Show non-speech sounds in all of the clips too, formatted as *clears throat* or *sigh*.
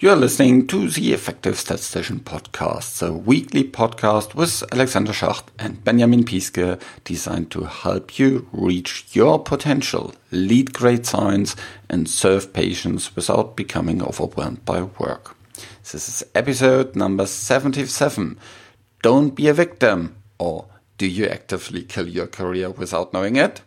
You are listening to the Effective Statistician podcast, the weekly podcast with Alexander Schacht and Benjamin Piske, designed to help you reach your potential, lead great science, and serve patients without becoming overwhelmed by work. This is episode number 77. Don't be a victim, or do you actively kill your career without knowing it?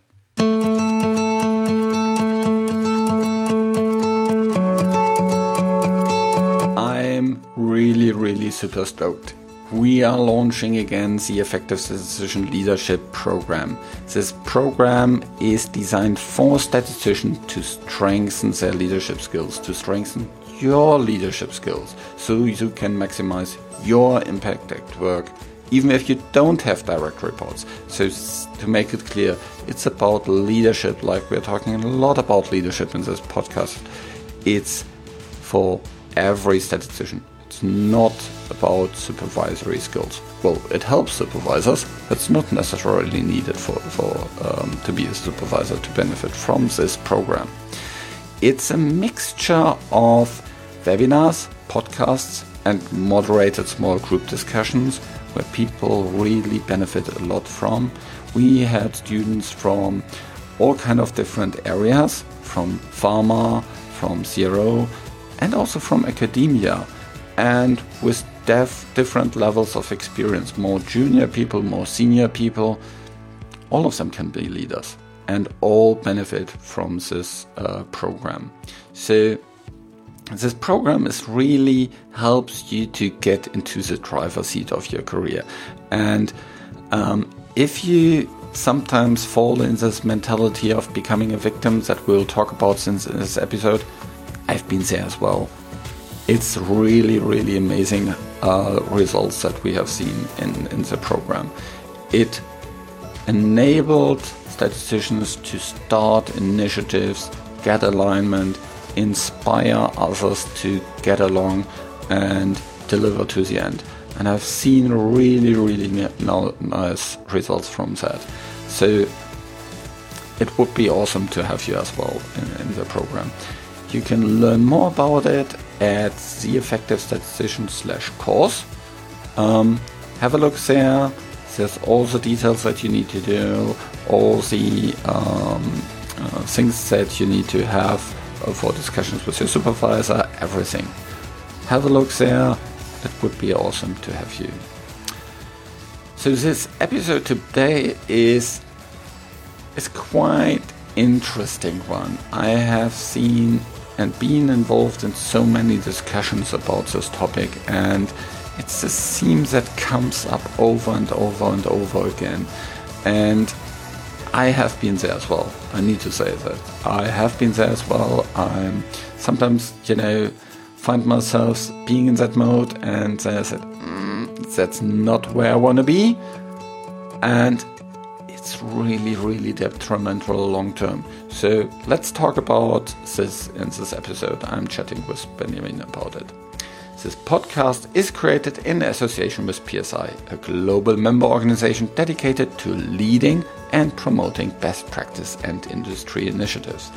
I'm really, really super stoked. We are launching again the Effective Statistician Leadership Program. This program is designed for statisticians to strengthen their leadership skills, to strengthen your leadership skills, so you can maximize your impact at work, even if you don't have direct reports. So, to make it clear, it's about leadership, like we're talking a lot about leadership in this podcast. It's for every statistician. It's not about supervisory skills. Well, it helps supervisors. It's not necessarily needed for, for um, to be a supervisor to benefit from this program. It's a mixture of webinars, podcasts, and moderated small group discussions where people really benefit a lot from. We had students from all kind of different areas, from pharma, from CRO, and also from academia and with def- different levels of experience more junior people, more senior people. All of them can be leaders and all benefit from this uh, program. So, this program is really helps you to get into the driver's seat of your career. And um, if you sometimes fall in this mentality of becoming a victim that we'll talk about since this episode, I've been there as well. It's really, really amazing uh, results that we have seen in, in the program. It enabled statisticians to start initiatives, get alignment, inspire others to get along and deliver to the end. And I've seen really, really nice results from that. So it would be awesome to have you as well in, in the program. You can learn more about it at the effective statistician slash course. Um, have a look there. There's all the details that you need to do, all the um, uh, things that you need to have for discussions with your supervisor, everything. Have a look there. It would be awesome to have you. So this episode today is is quite interesting one. I have seen and been involved in so many discussions about this topic and it's a theme that comes up over and over and over again and I have been there as well. I need to say that I have been there as well. I'm sometimes, you know, find myself being in that mode, and I said, mm, "That's not where I want to be," and it's really, really detrimental long term. So let's talk about this in this episode. I'm chatting with Benjamin about it. This podcast is created in association with PSI, a global member organization dedicated to leading and promoting best practice and industry initiatives.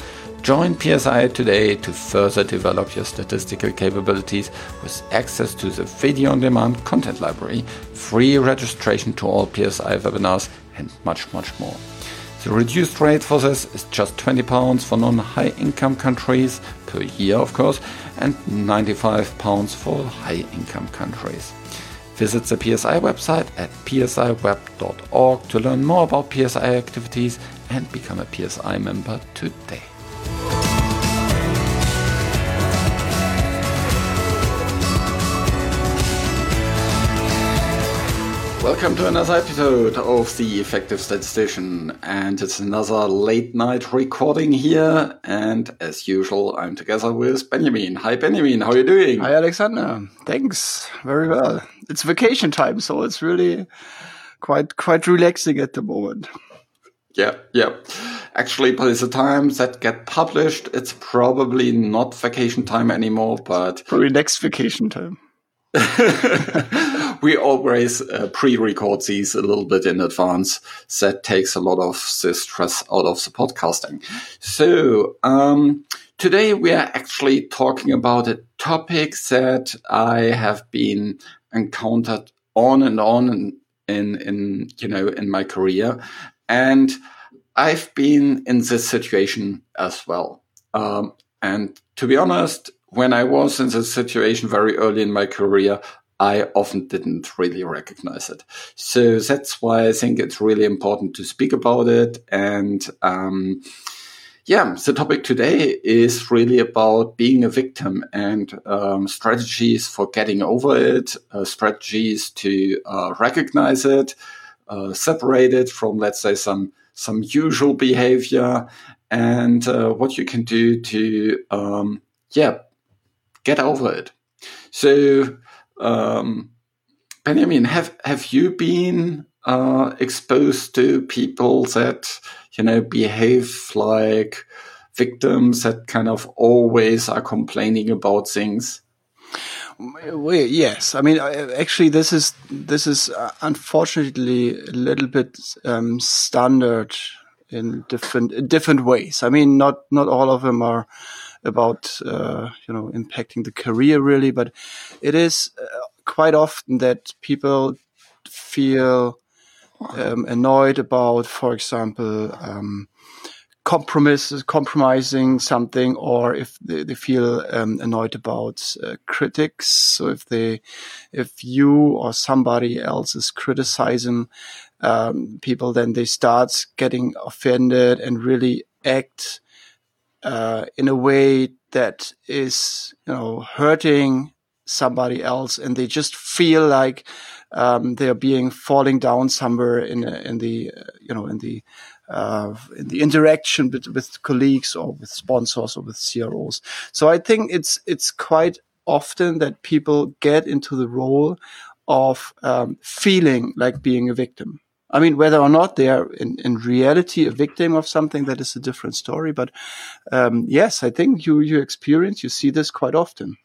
Join PSI today to further develop your statistical capabilities with access to the video on demand content library, free registration to all PSI webinars, and much, much more. The reduced rate for this is just £20 for non high income countries per year, of course, and £95 for high income countries. Visit the PSI website at psiweb.org to learn more about PSI activities and become a PSI member today. Welcome to another episode of The Effective Statistician, and it's another late night recording here. And as usual, I'm together with Benjamin. Hi, Benjamin. How are you doing? Hi, Alexander. Thanks. Very well. It's vacation time, so it's really quite quite relaxing at the moment. Yeah, yeah. Actually, by the time that get published, it's probably not vacation time anymore, but *laughs* probably next vacation time. *laughs* we always uh, pre-record these a little bit in advance. That takes a lot of the stress out of the podcasting. So um, today we are actually talking about a topic that I have been encountered on and on in, in, in you know in my career, and I've been in this situation as well. Um, and to be honest, when I was in this situation very early in my career, I often didn't really recognize it. So that's why I think it's really important to speak about it. And um, yeah, the topic today is really about being a victim and um, strategies for getting over it, uh, strategies to uh, recognize it, uh, separate it from, let's say, some some usual behavior, and uh, what you can do to um, yeah get over it. So, um, Benjamin, have have you been uh, exposed to people that you know behave like victims that kind of always are complaining about things? Well, yes, I mean, actually, this is this is uh, unfortunately a little bit um, standard in different different ways. I mean, not not all of them are about uh, you know impacting the career really, but it is uh, quite often that people feel um, annoyed about, for example, um, compromises, compromising something, or if they, they feel um, annoyed about uh, critics. So if they, if you or somebody else is criticizing um, people, then they start getting offended and really act uh, in a way that is, you know, hurting somebody else, and they just feel like um, they are being falling down somewhere in in the uh, you know in the uh, in the interaction with, with colleagues or with sponsors or with CROs. So I think it's it's quite often that people get into the role of um, feeling like being a victim. I mean, whether or not they are in, in reality a victim of something, that is a different story. But um, yes, I think you you experience you see this quite often.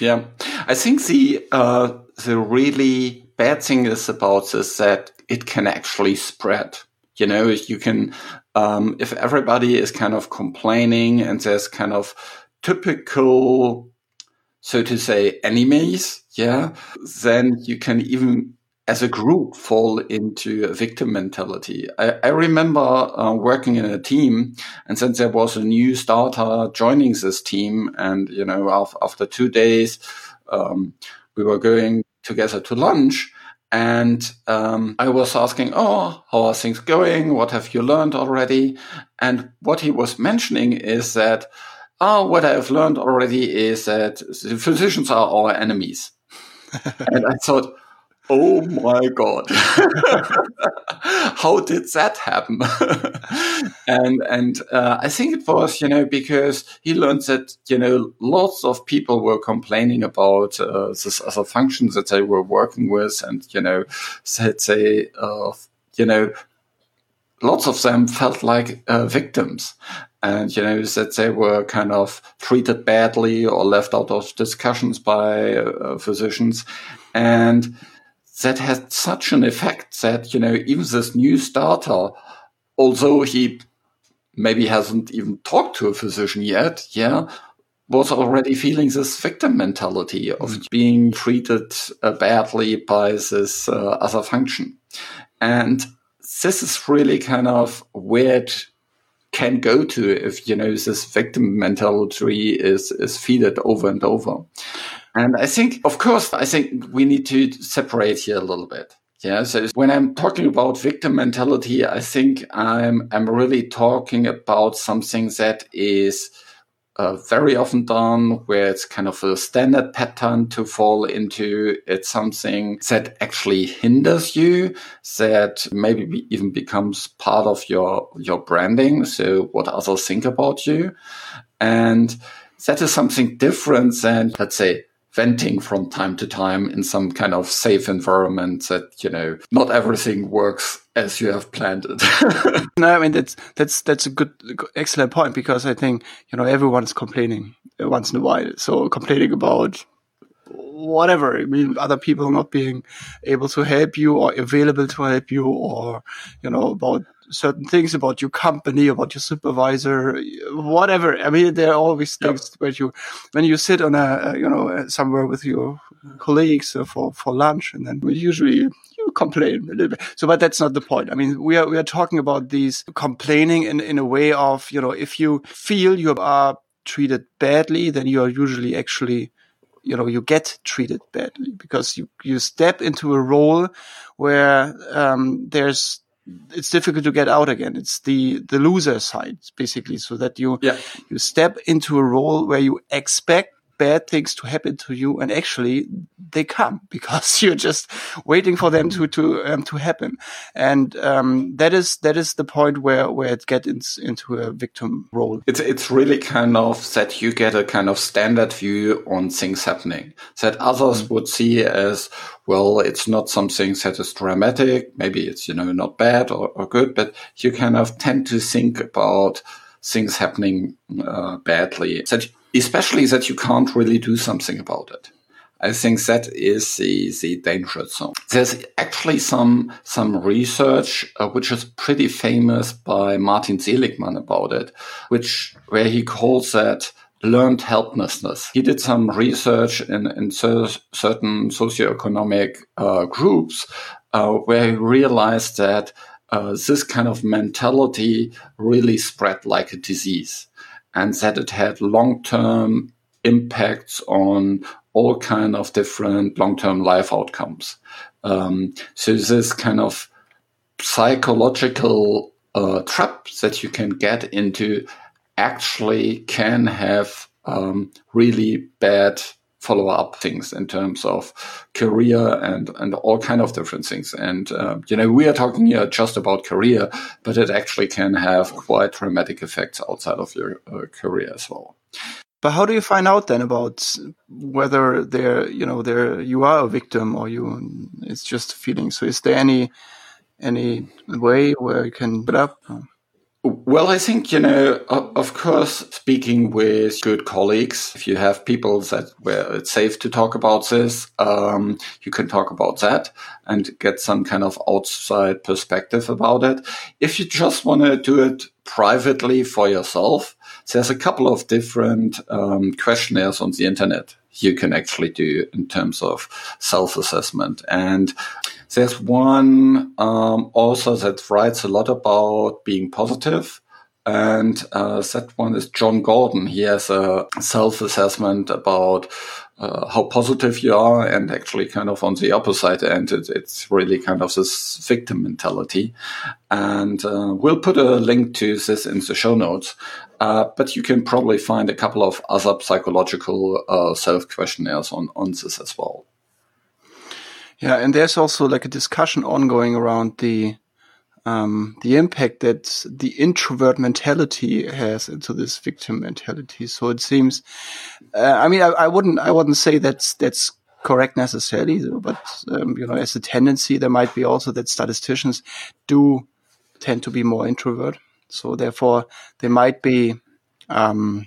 Yeah, I think the uh, the really bad thing is about this that it can actually spread. You know, you can um, if everybody is kind of complaining and there's kind of typical, so to say, enemies. Yeah, then you can even as a group fall into a victim mentality. I, I remember uh, working in a team, and since there was a new starter joining this team, and you know, after two days, um, we were going together to lunch. And um, I was asking, "Oh, how are things going? What have you learned already?" And what he was mentioning is that, "Oh, what I have learned already is that the physicians are our enemies." *laughs* and I thought, oh my god. *laughs* How did that happen? *laughs* And and uh, i think it was you know because he learned that you know lots of people were complaining about uh, this other functions that they were working with and you know said they uh, you know lots of them felt like uh, victims and you know that they were kind of treated badly or left out of discussions by uh, physicians. And that had such an effect that, you know, even this new starter, although he maybe hasn't even talked to a physician yet, yeah, was already feeling this victim mentality of mm. being treated uh, badly by this uh, other function. And this is really kind of where it can go to if, you know, this victim mentality is, is feeded over and over. And I think, of course, I think we need to separate here a little bit. Yeah. So when I'm talking about victim mentality, I think I'm, I'm really talking about something that is uh, very often done where it's kind of a standard pattern to fall into. It's something that actually hinders you, that maybe even becomes part of your, your branding. So what others think about you. And that is something different than, let's say, venting from time to time in some kind of safe environment that you know not everything works as you have planned it *laughs* no i mean that's that's that's a good excellent point because i think you know everyone's complaining once in a while so complaining about whatever. I mean, other people not being able to help you or available to help you or, you know, about certain things about your company, about your supervisor, whatever. I mean, there are always things yep. where you, when you sit on a, you know, somewhere with your colleagues for, for lunch and then usually you complain a little bit. So, but that's not the point. I mean, we are, we are talking about these complaining in, in a way of, you know, if you feel you are treated badly, then you are usually actually you know you get treated badly because you you step into a role where um, there's it's difficult to get out again. It's the the loser side basically, so that you yeah. you step into a role where you expect bad things to happen to you, and actually they come *laughs* because you're just waiting for them to to um, to happen, and um, that is that is the point where where it gets into a victim role. It's it's really kind of that you get a kind of standard view on things happening that others mm-hmm. would see as well. It's not something that is dramatic. Maybe it's you know not bad or, or good, but you kind of tend to think about things happening uh, badly. That especially that you can't really do something about it. I think that is the, the danger zone. There's actually some, some research, uh, which is pretty famous by Martin Seligman about it, which, where he calls that learned helplessness. He did some research in, in cer- certain socioeconomic uh, groups, uh, where he realized that uh, this kind of mentality really spread like a disease and that it had long-term impacts on all kind of different long-term life outcomes. Um, so this kind of psychological uh, trap that you can get into actually can have um, really bad follow up things in terms of career and and all kind of different things. And uh, you know, we are talking here just about career, but it actually can have quite dramatic effects outside of your uh, career as well. But how do you find out then about whether they're you know they're you are a victim or you it's just a feeling? So is there any any way where you can put up? Well, I think, you know, of course, speaking with good colleagues, if you have people that where it's safe to talk about this, um, you can talk about that and get some kind of outside perspective about it. If you just want to do it privately for yourself, there's a couple of different um, questionnaires on the internet you can actually do in terms of self-assessment. And there's one um, also that writes a lot about being. And uh, that one is Jon Gordon. He has a self-assessment about uh, how positive you are, and actually, kind of on the opposite end, it, it's really kind of this victim mentality. And uh, we'll put a link to this in the show notes. Uh, but you can probably find a couple of other psychological uh, self questionnaires on, on this as well. Yeah, and there's also like a discussion ongoing around the um, the impact that the introvert mentality has into this victim mentality. So it seems, uh, I mean, I, I, wouldn't, I wouldn't say that's that's correct necessarily, but um, you know, as a tendency, there might be also that statisticians do tend to be more introvert. So therefore, they might be um,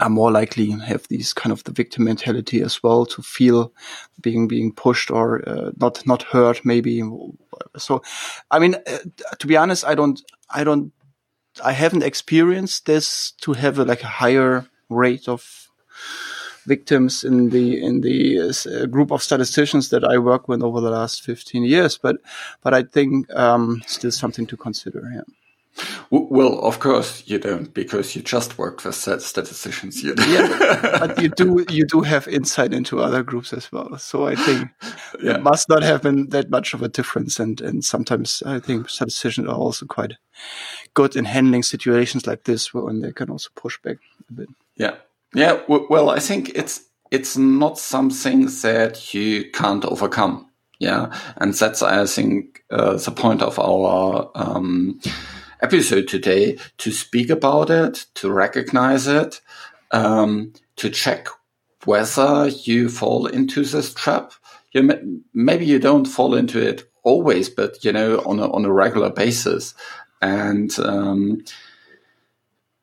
are more likely have these kind of the victim mentality as well to feel being being pushed or uh, not not heard maybe. So i mean uh, to be honest i don't i don't i haven't experienced this to have a, like a higher rate of victims in the in the uh, group of statisticians that I work with over the last 15 years. But but I think um, still something to consider yeah well, of course you don't, because you just work with statisticians. You yeah, but you do you do have insight into other groups as well. So I think yeah. it must not have been that much of a difference. And and sometimes I think statisticians are also quite good in handling situations like this, when they can also push back a bit. Yeah, yeah. Well, I think it's it's not something that you can't overcome. Yeah, and that's I think uh, the point of our. Um, episode today to speak about it, to recognize it, um, to check whether you fall into this trap. You may, maybe you don't fall into it always, but you know on a, on a regular basis, and um,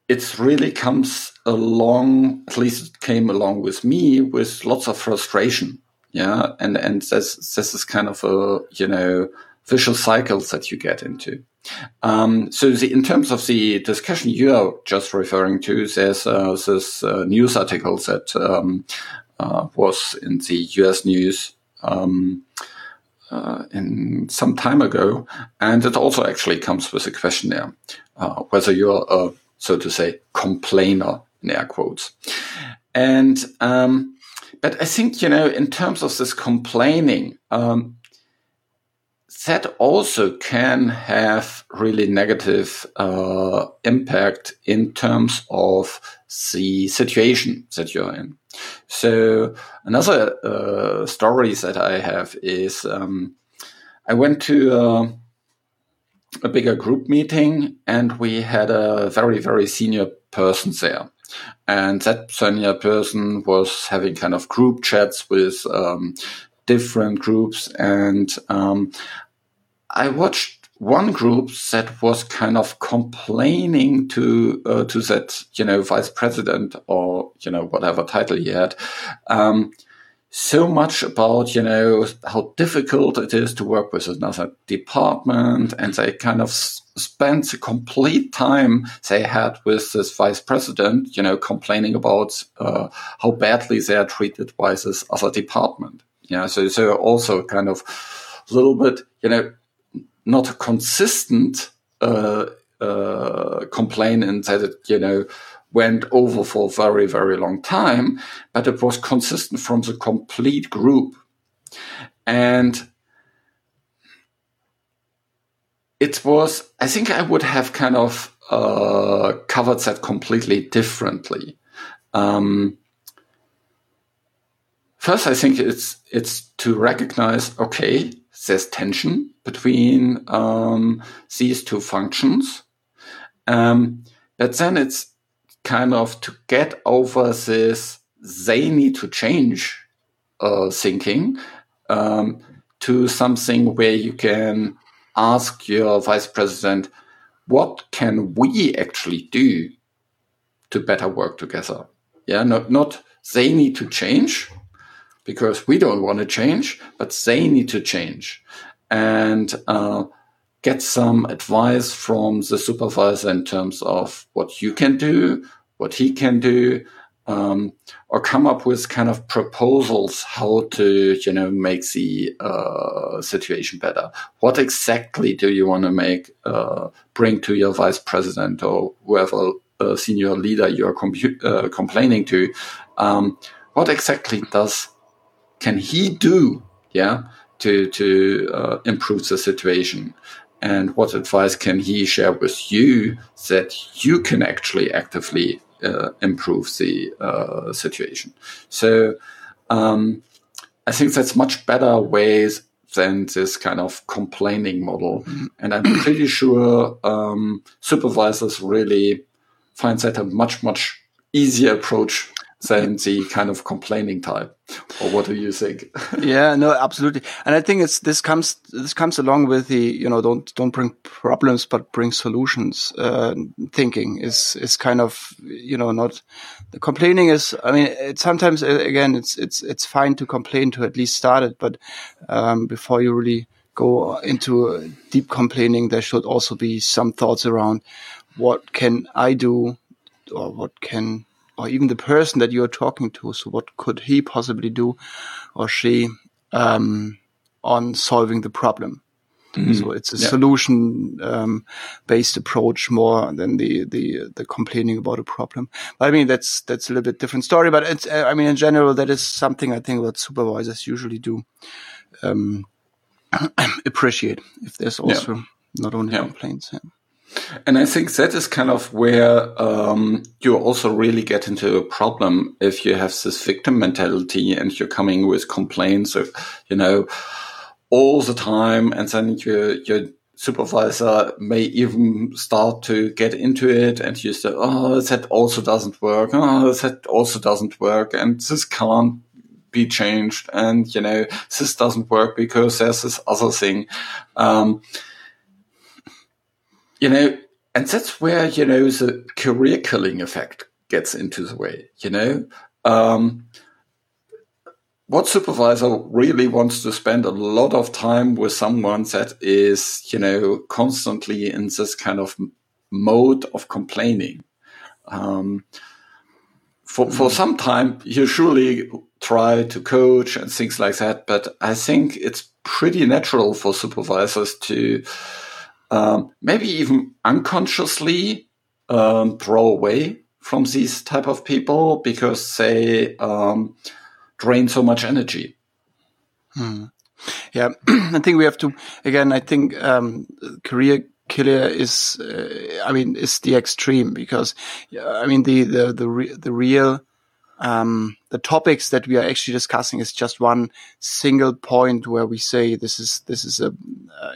it really comes along. At least it came along with me with lots of frustration Yeah. And, and this, this is kind of a, you know, vicious cycles that you get into. Um, so the, in terms of the discussion you are just referring to, there's uh, this uh, news article that um, uh, was in the U.S. news um, uh, in some time ago, and it also actually comes with a questionnaire uh, whether you're a so to say complainer in air quotes, and um, but I think you know in terms of this complaining. Um, that also can have really negative uh, impact in terms of the situation that you're in. So another uh, story that I have is um, I went to uh, a bigger group meeting and we had a very very senior person there. And that senior person was having kind of group chats with um, different groups. And um, I watched one group that was kind of complaining to uh, to that you know vice president or you know whatever title he had um, so much about you know how difficult it is to work with another department. And they kind of spent the complete time they had with this vice president you know complaining about uh, how badly they are treated by this other department. Yeah so so also kind of a little bit you know not a consistent uh, uh, complaint that it, you know, went over for a very, very long time, but it was consistent from the complete group. And it was, I think I would have kind of uh, covered that completely differently. Um, first, I think it's it's to recognize, okay, there's tension between um, these two functions. Um, but then it's kind of to get over this they need to change uh, thinking um, to something where you can ask your vice president, what can we actually do to better work together? Yeah, not, not they need to change because we don't want to change, but they need to change and uh, get some advice from the supervisor in terms of what you can do, what he can do, um, or come up with kind of proposals how to, you know, make the uh, situation better. What exactly do you want to make, uh, bring to your vice president or whoever uh, senior leader you're compu- uh, complaining to? Um, what exactly does can he do? Yeah, to to uh, improve the situation and what advice can he share with you that you can actually actively uh, improve the uh, situation so um, i think that's much better ways than this kind of complaining model mm-hmm. and i'm pretty sure um, supervisors really find that a much much easier approach than the kind of complaining type. Or what do you think? *laughs* yeah, no, absolutely. And I think it's this comes this comes along with the you know don't don't bring problems but bring solutions. Uh, thinking is is kind of you know not the complaining is. I mean, it's sometimes again it's it's it's fine to complain to at least start it, but um, before you really go into deep complaining, there should also be some thoughts around what can I do or what can or even the person that you are talking to. So what could he possibly do or she um, on solving the problem? Mm-hmm. So it's a yeah. solution um, based approach more than the, the the complaining about a problem. But I mean that's that's a little bit different story. But it's I mean in general that is something I think that supervisors usually do um, *clears throat* appreciate if there's also yeah. not only yeah. complaints. And I think that is kind of where um, you also really get into a problem if you have this victim mentality and you're coming with complaints of, you know, all the time, and then your your supervisor may even start to get into it, and you say, "Oh, that also doesn't work. Oh, that also doesn't work, and this can't." be changed and you know this doesn't work because there's this other thing um, you know, and that's where, you know, the career killing effect gets into the way, you know. Um, what supervisor really wants to spend a lot of time with someone that is, you know, constantly in this kind of mode of complaining. Um, for, for mm. some time, you surely try to coach and things like that. But I think it's pretty natural for supervisors to um, maybe even unconsciously um, draw away from these type of people because they um, drain so much energy. Hmm. Yeah, *clears throat* I think we have to again. I think um, career killer is, uh, I mean, is the extreme because, I mean, the the the, re the real um, the topics that we are actually discussing is just one single point where we say this is this is a uh,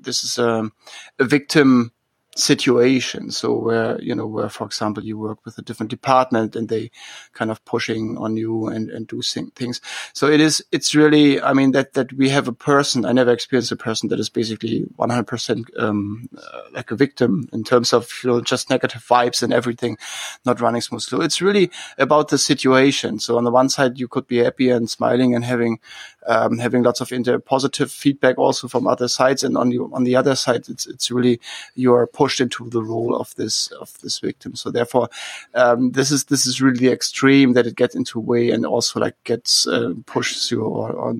this is a, a victim situation. So where, you know, where, for example, you work with a different department and they kind of pushing on you and, and do things. So it is, it's really, I mean, that, that we have a person, I never experienced a person that is basically 100%, um, uh, like a victim in terms of, you know, just negative vibes and everything not running smoothly. It's really about the situation. So on the one side, you could be happy and smiling and having, um, having lots of inter positive feedback also from other sides. And on the, on the other side, it's, it's really you're pushed into the role of this, of this victim. So therefore, um, this is, this is really the extreme that it gets into way and also like gets, uh, pushes you or, or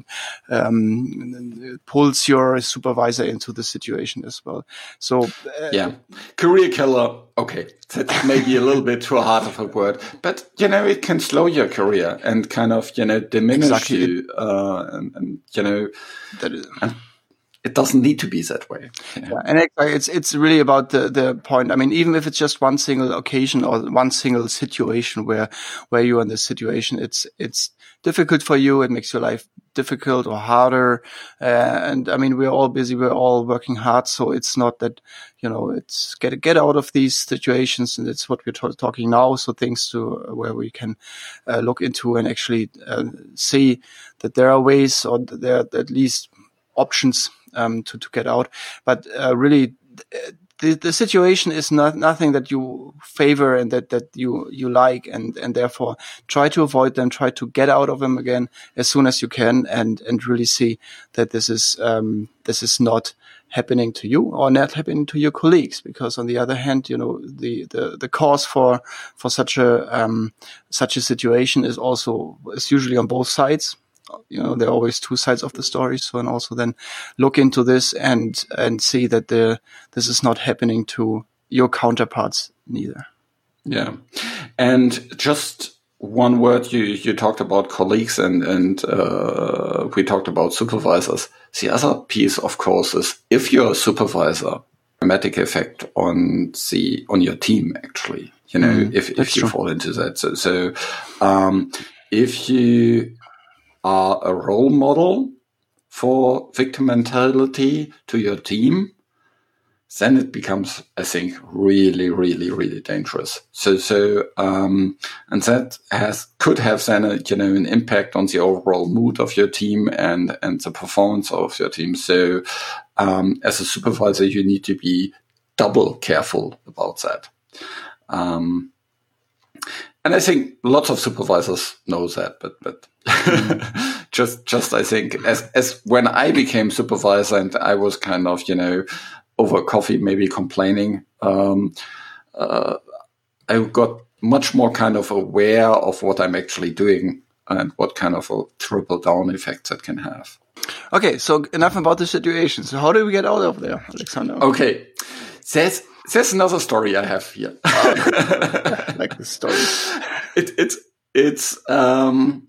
um, pulls your supervisor into the situation as well. So, uh, yeah, career killer. Okay. That's maybe a little bit too hard of a word, but you know, it can slow your career and kind of, you know, diminish exactly. you, uh, and, and, you know, that is, and it doesn't need to be that way. Yeah. yeah. and it's it's really about the the point. I mean, even if it's just one single occasion or one single situation where where you're in this situation, it's it's difficult for you. It makes your life difficult or harder. Uh, and I mean, we're all busy. We're all working hard. So it's not that, you know, it's get, get out of these situations. And it's what we're talking now. So things to uh, where we can uh, look into and actually uh, see that there are ways or there are at least options um, to, to get out. But uh, really, the, the situation is not nothing that you favor and that, that you, you like and, and therefore try to avoid them, try to get out of them again as soon as you can and, and really see that this is, um, this is not happening to you or not happening to your colleagues. Because on the other hand, you know, the, the, the cause for, for such a, um, such a situation is also, is usually on both sides you know there are always two sides of the story. So and also then look into this and and see that the this is not happening to your counterparts neither. Yeah. And just one word you you talked about colleagues and and uh, we talked about supervisors. The other piece of course is if you're a supervisor dramatic effect on the on your team actually you know mm, if if you true. fall into that. So so um if you are a role model for victim mentality to your team, then it becomes, I think, really, really, really dangerous. So, so, um, and that has, could have then a, you know, an impact on the overall mood of your team and, and the performance of your team. So, um, as a supervisor, you need to be double careful about that. Um, and I think lots of supervisors know that, but but *laughs* just just I think as as when I became supervisor and I was kind of you know over coffee maybe complaining, um, uh, I got much more kind of aware of what I'm actually doing and what kind of a triple down effect that can have. Okay, so enough about the situation. So how do we get out of there, Alexander? Okay, there's there's another story I have here. *laughs* Oh, like the story. It, it's it's um,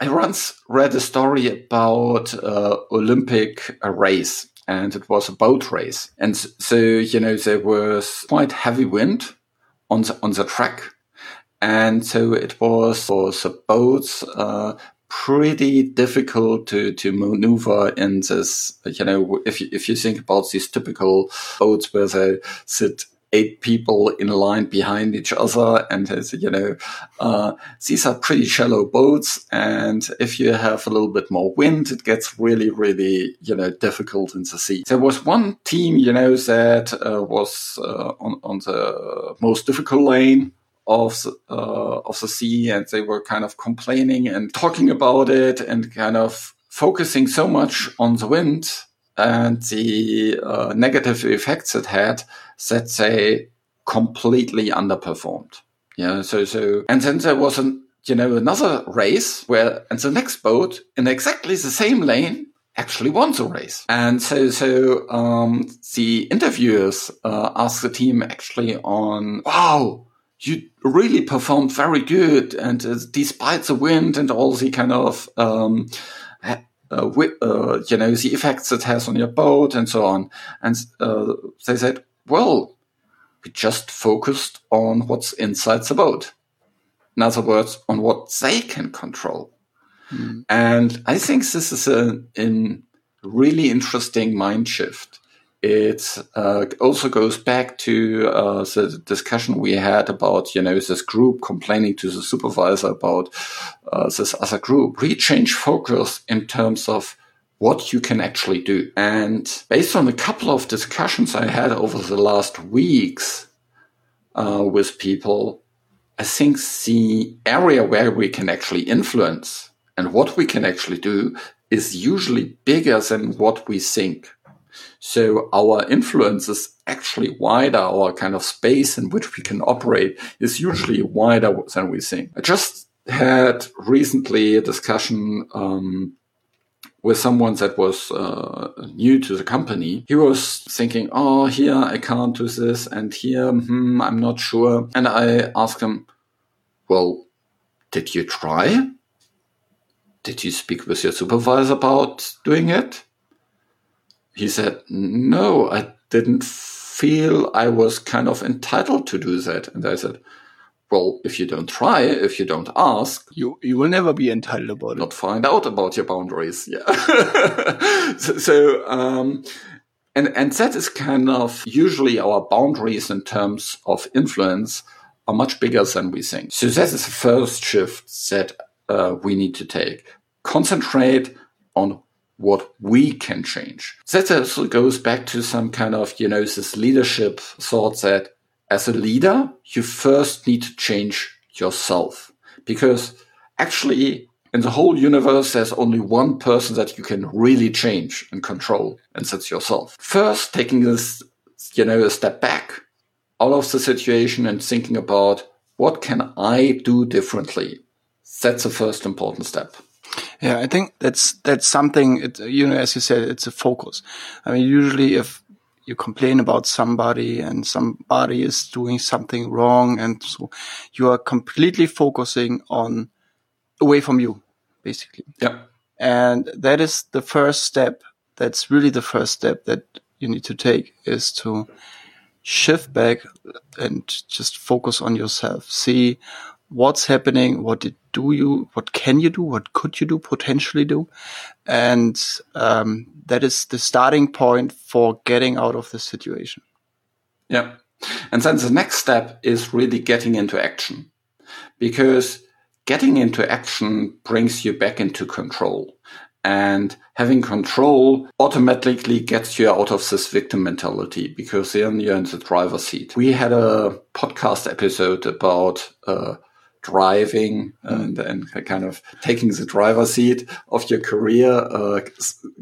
I once read a story about uh, Olympic race, and it was a boat race, and so you know there was quite heavy wind on the on the track, and so it was for the boats uh, pretty difficult to, to maneuver in this. You know, if you, if you think about these typical boats where they sit eight people in line behind each other, and you know, uh, these are pretty shallow boats, and if you have a little bit more wind, it gets really, really, you know, difficult in the sea. There was one team, you know, that uh, was uh, on on the most difficult lane of the, uh, of the sea and they were kind of complaining and talking about it and kind of focusing so much on the wind and the uh, negative effects it had that they completely underperformed. Yeah. So, so, and then there was an, you know, another race where, and the next boat in exactly the same lane actually won the race. And so, so, um, the interviewers, uh, asked the team actually on, wow, you really performed very good. And uh, despite the wind and all the kind of, um, uh, uh, you know, the effects it has on your boat and so on. And uh, they said, well, we just focused on what's inside the boat. In other words, on what they can control. Mm. And I think this is a, a really interesting mind shift. It uh, also goes back to uh, the discussion we had about, you know, this group complaining to the supervisor about uh, this other group. We change focus in terms of what you can actually do. And based on a couple of discussions I had over the last weeks uh, with people, I think the area where we can actually influence and what we can actually do is usually bigger than what we think. So our influence is actually wider. Our kind of space in which we can operate is usually wider than we think. I just had recently a discussion um, with someone that was uh, new to the company. He was thinking, "Oh, here I can't do this, and here hmm, I'm not sure." And I asked him, "Well, did you try?" did you speak with your supervisor about doing it? He said, no, I didn't feel I was kind of entitled to do that. And I said, well, if you don't try, if you don't ask, you you will never be entitled about it. Not find out about your boundaries. Yeah. *laughs* so, so um, and and that is kind of usually our boundaries in terms of influence are much bigger than we think. So that is the first shift that uh, we need to take. Concentrate on what we can change. That also goes back to some kind of, you know, this leadership thought that as a leader, you first need to change yourself because actually in the whole universe, there's only one person that you can really change and control, and that's yourself. First, taking this, you know, a step back out of the situation and thinking about what can I do differently? That's the first important step. Yeah, I think that's that's something. It, you know, as you said, it's a focus. I mean, usually if you complain about somebody and somebody is doing something wrong, and so you are completely focusing on away from you, basically. Yeah, and that is the first step. That's really the first step that you need to take is to shift back and just focus on yourself. See what's happening, what did, do you, what can you do, what could you do, potentially do, and um, that is the starting point for getting out of the situation. Yeah, and then the next step is really getting into action, because getting into action brings you back into control. And having control automatically gets you out of this victim mentality because then you're in the driver's seat. We had a podcast episode about uh, driving and, and kind of taking the driver's seat of your career uh,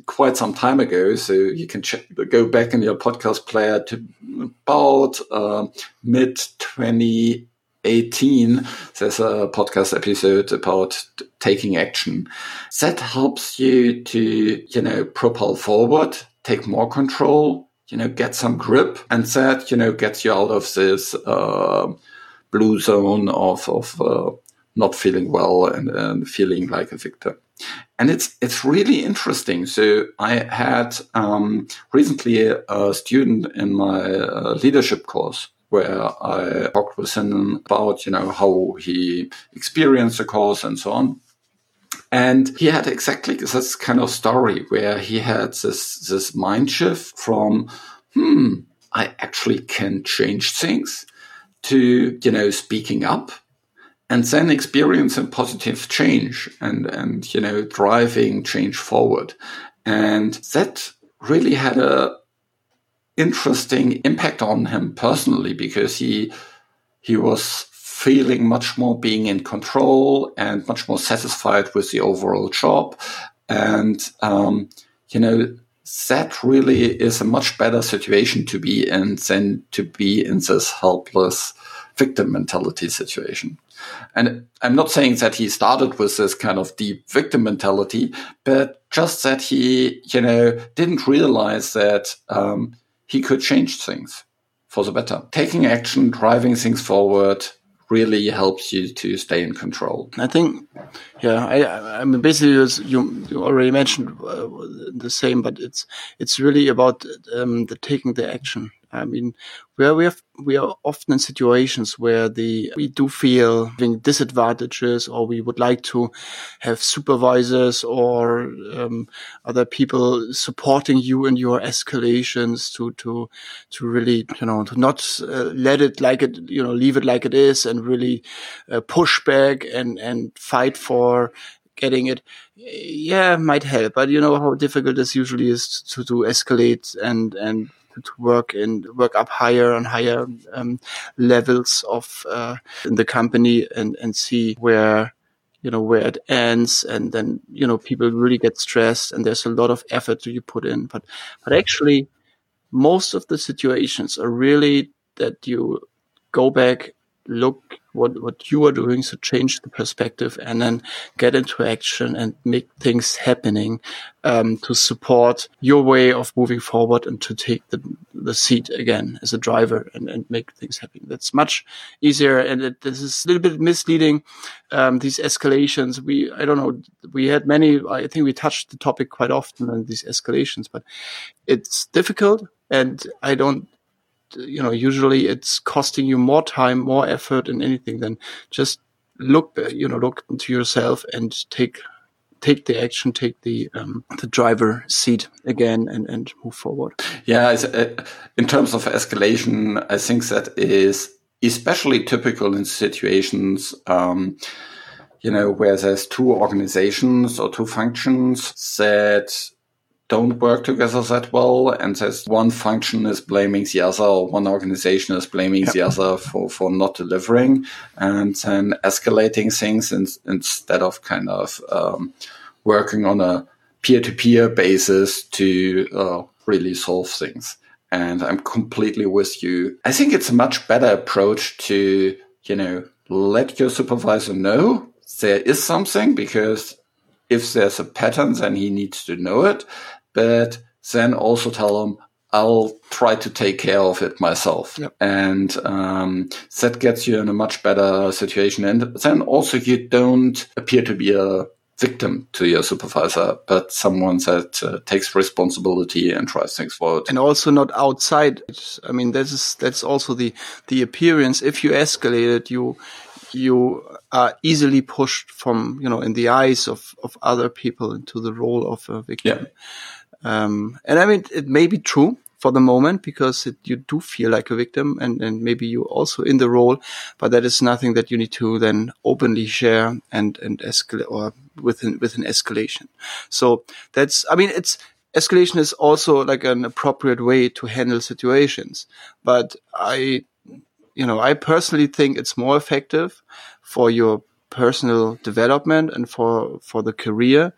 quite some time ago. So you can check, go back in your podcast player to about uh, mid 2018. There's a podcast episode about taking action. That helps you to, you know, propel forward, take more control, you know, get some grip, and that, you know, gets you out of this. Uh, blue zone of of uh, not feeling well and, and feeling like a victim. And it's it's really interesting. So I had um, recently a student in my uh, leadership course where I talked with him about you know how he experienced the course and so on. And he had exactly this kind of story where he had this this mind shift from hmm I actually can change things to, you know, speaking up and then experiencing positive change and, and, you know, driving change forward. And that really had a interesting impact on him personally because he, he was feeling much more being in control and much more satisfied with the overall job. And, um, you know, that really is a much better situation to be in than to be in this helpless victim mentality situation. And I'm not saying that he started with this kind of deep victim mentality, but just that he, you know, didn't realize that um, he could change things for the better. Taking action, driving things forward, really helps you to stay in control. I think, yeah, I, I mean, basically, you you already mentioned uh, the same, but it's it's really about um, the taking the action. I mean, where we have, we are often in situations where the, we do feel having disadvantages or we would like to have supervisors or um, other people supporting you in your escalations to, to, to really, you know, to not uh, let it like it, you know, leave it like it is and really uh, push back and, and fight for getting it. Yeah might help but you know how difficult this usually is to to escalate and and to work and work up higher and higher um, levels of uh, in the company and and see where you know where it ends. And then you know people really get stressed and there's a lot of effort you put in. But but actually most of the situations are really that you go back look what, what you are doing to change the perspective and then get into action and make things happening um, to support your way of moving forward and to take the, the seat again as a driver and, and make things happen. That's much easier. And it, this is a little bit misleading. Um, these escalations, we, I don't know, we had many, I think we touched the topic quite often on these escalations, but it's difficult. And I don't you know, usually it's costing you more time, more effort and anything than just look, you know, look into yourself and take, take the action, take the, um, the driver seat again and, and move forward. Yeah. Uh, in terms of escalation, I think that is especially typical in situations, um, you know, where there's two organizations or two functions that don't work together that well and says one function is blaming the other or one organization is blaming the other for, for not delivering and then escalating things in, instead of kind of um, working on a peer-to-peer basis to uh, really solve things. And I'm completely with you. I think it's a much better approach to, you know, let your supervisor know there is something because if there's a pattern, then he needs to know it but then also tell him, I'll try to take care of it myself. Yep. And um, that gets you in a much better situation. And then also you don't appear to be a victim to your supervisor, but someone that uh, takes responsibility and tries things forward. And also not outside. I mean, this is that's also the the appearance. If you escalate it, you you are easily pushed from you know in the eyes of of other people into the role of a victim. Yeah. Um, and I mean, it may be true for the moment because it, you do feel like a victim and, and maybe you also in the role, but that is nothing that you need to then openly share and, and escalate or within, with an escalation. So that's, I mean, it's, escalation is also like an appropriate way to handle situations, but I, you know, I personally think it's more effective for your personal development and for, for the career.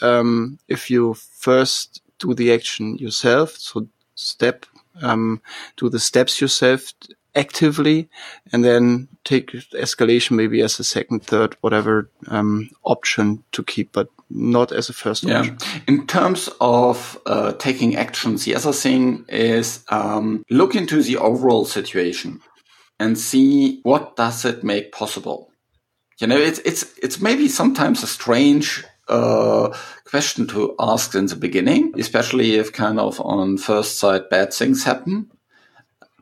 Um, if you first do the action yourself. So step, um, do the steps yourself actively and then take escalation maybe as a second, third, whatever, um, option to keep, but not as a first yeah. option. In terms of uh, taking actions, the other thing is um, look into the overall situation and see what does it make possible. You know, it's it's it's maybe sometimes a strange uh, question to ask in the beginning, especially if kind of on first sight bad things happen.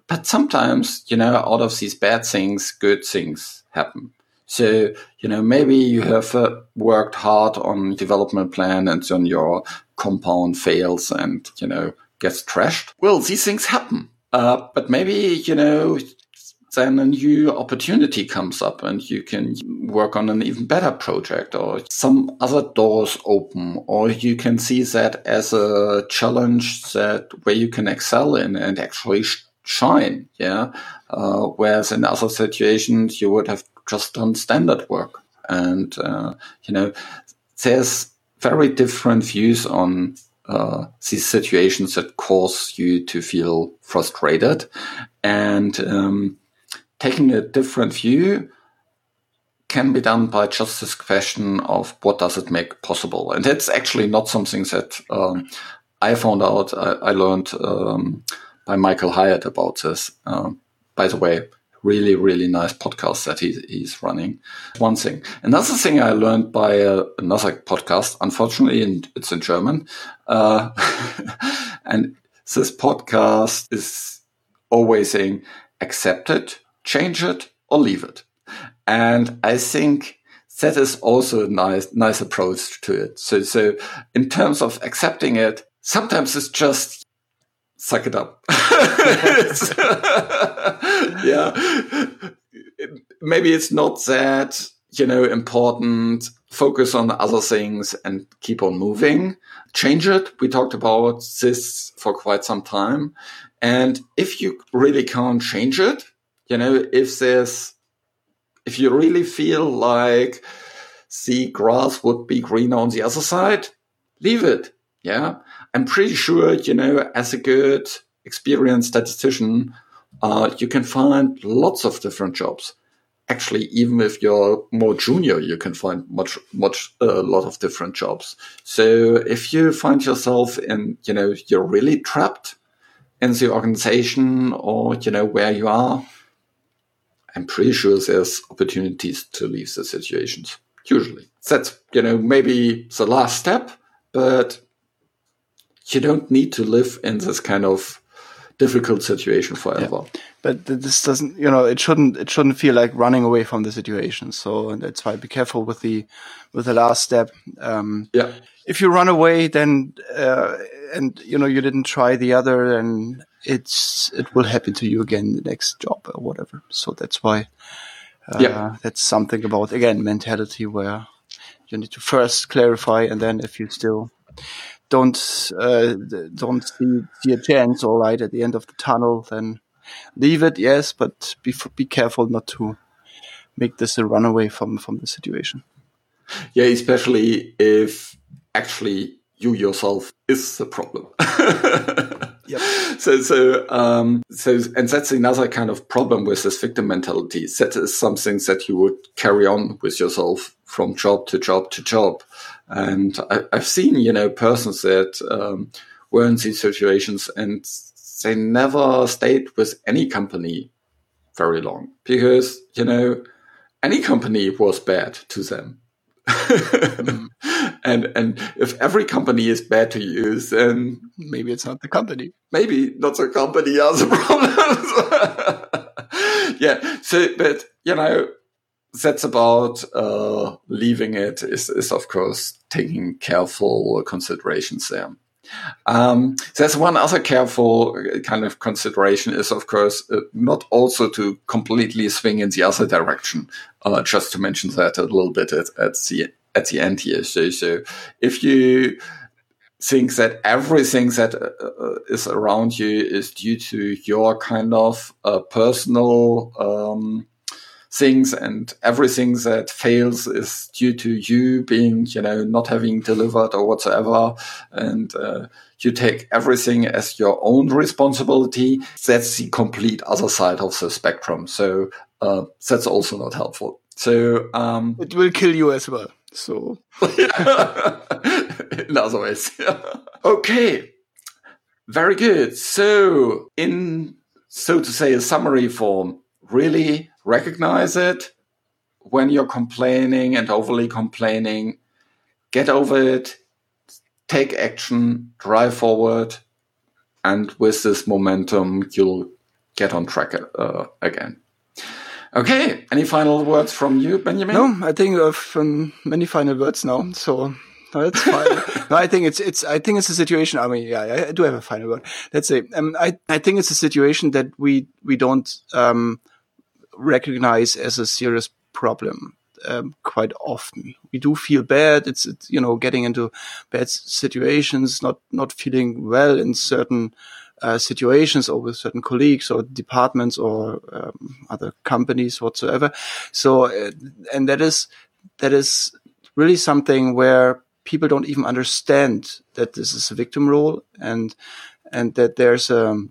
But sometimes, you know, out of these bad things, good things happen. So, you know, maybe you have uh, worked hard on development plan and then your compound fails and, you know, gets trashed. Well, these things happen. Uh, but maybe, you know, then a new opportunity comes up and you can work on an even better project or some other doors open or you can see that as a challenge that where you can excel in and actually shine. Yeah. Uh, whereas in other situations, you would have just done standard work. And, uh, you know, there's very different views on uh, these situations that cause you to feel frustrated. And um, taking a different view can be done by just this question of what does it make possible. And that's actually not something that um, I found out. I, I learned um, by Michael Hyatt about this. Um, by the way, really, really nice podcast that he, he's running. One thing. Another thing I learned by uh, another podcast, unfortunately, it's in German. Uh, *laughs* and this podcast is always saying accept it, change it, or leave it. And I think that is also a nice, nice approach to it. So, so in terms of accepting it, sometimes it's just suck it up. *laughs* yeah. Maybe it's not that, you know, important. Focus on other things and keep on moving. Change it. We talked about this for quite some time. And if you really can't change it, you know, if there's, if you really feel like the grass would be greener on the other side, leave it. Yeah. I'm pretty sure, you know, as a good experienced statistician, uh, you can find lots of different jobs. Actually, even if you're more junior, you can find much, much, a uh, lot of different jobs. So if you find yourself in, you know, you're really trapped in the organization or, you know, where you are, I'm pretty sure there's opportunities to leave the situations. Usually. That's, you know, maybe the last step, but you don't need to live in this kind of difficult situation forever. Yeah. But this doesn't, you know, it shouldn't, it shouldn't feel like running away from the situation. So that's why be careful with the, with the last step. Um, yeah. If you run away, then, uh, and you know, you didn't try the other and it's, it will happen to you again the next job or whatever. So that's why, uh, yeah. that's something about, again, mentality where you need to first clarify and then if you still, don't uh, don't see, see a chance or light at the end of the tunnel, then leave it. Yes, but be be careful not to make this a runaway from from the situation. Yeah, especially if actually you yourself is the problem. *laughs* yep. *laughs* So, so, um, so, and that's another kind of problem with this victim mentality. That is something that you would carry on with yourself from job to job to job. And I, have seen, you know, persons that um, were in these situations and they never stayed with any company very long because, you know, any company was bad to them. mm. *laughs* and and if every company is bad to use, then maybe it's not the company. Maybe not the *laughs* company has a problem. *laughs* yeah. So, but you know, that's about uh, leaving it is, is of course taking careful considerations there. Um, there's one other careful kind of consideration is of course uh, not also to completely swing in the other direction. Uh, just to mention that a little bit at, at the at the end here. So, so if you think that everything that uh, uh is around you is due to your kind of uh, personal um, things and everything that fails is due to you being, you know, not having delivered or whatsoever. And uh, you take everything as your own responsibility. That's the complete other side of the spectrum. So uh, that's also not helpful. So um, it will kill you as well. So. In other ways, okay, very good. So in so to say a summary form, really recognize it when you're complaining and overly complaining, get over it, take action, drive forward, and with this momentum, you'll get on track uh, again. Okay, any final words from you, Benjamin? No, I think I've um, many final words now, so no, that's fine. *laughs* no, I think it's it's I think it's a situation. I mean, yeah, I do have a final word. Let's say, um, I I think it's a situation that we we don't um recognize as a serious problem um, quite often. We do feel bad. It's, it's, you know getting into bad situations, not not feeling well in certain uh, situations or with certain colleagues or departments or um, other companies whatsoever. So, uh, and that is that is really something where people don't even understand that this is a victim role and and that there's a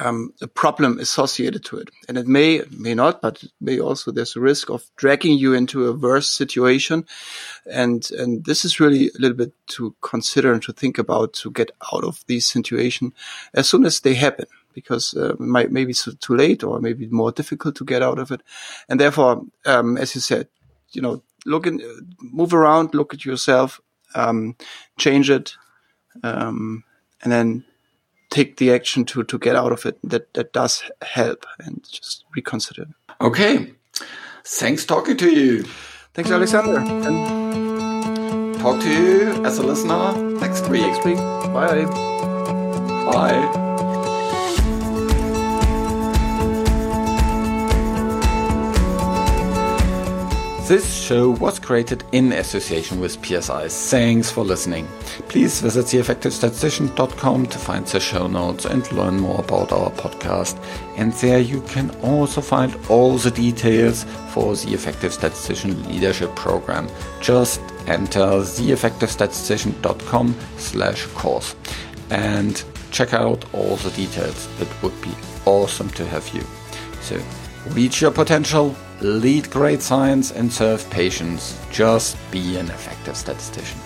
um, a problem associated to it. And it may, may not, but it may also, there's a risk of dragging you into a worse situation. And, and this is really a little bit to consider and to think about to get out of these situation as soon as they happen. Because uh, it might maybe too late or maybe more difficult to get out of it, and therefore, um, as you said, you know, look and move around, look at yourself, um, change it, um, and then take the action to to get out of it. That that does help, and just reconsider. Okay, thanks talking to you. Thanks, Alexander. And talk to you as a listener next week. Next week. Bye. Bye. This show was created in association with PSI. Thanks for listening. Please visit theeffectivestatistician.com to find the show notes and learn more about our podcast. And there you can also find all the details for the Effective Statistician Leadership Program. Just enter theeffectivestatistician.com slash course and check out all the details. It would be awesome to have you. So reach your potential lead great science, and serve patients. Just be an effective statistician.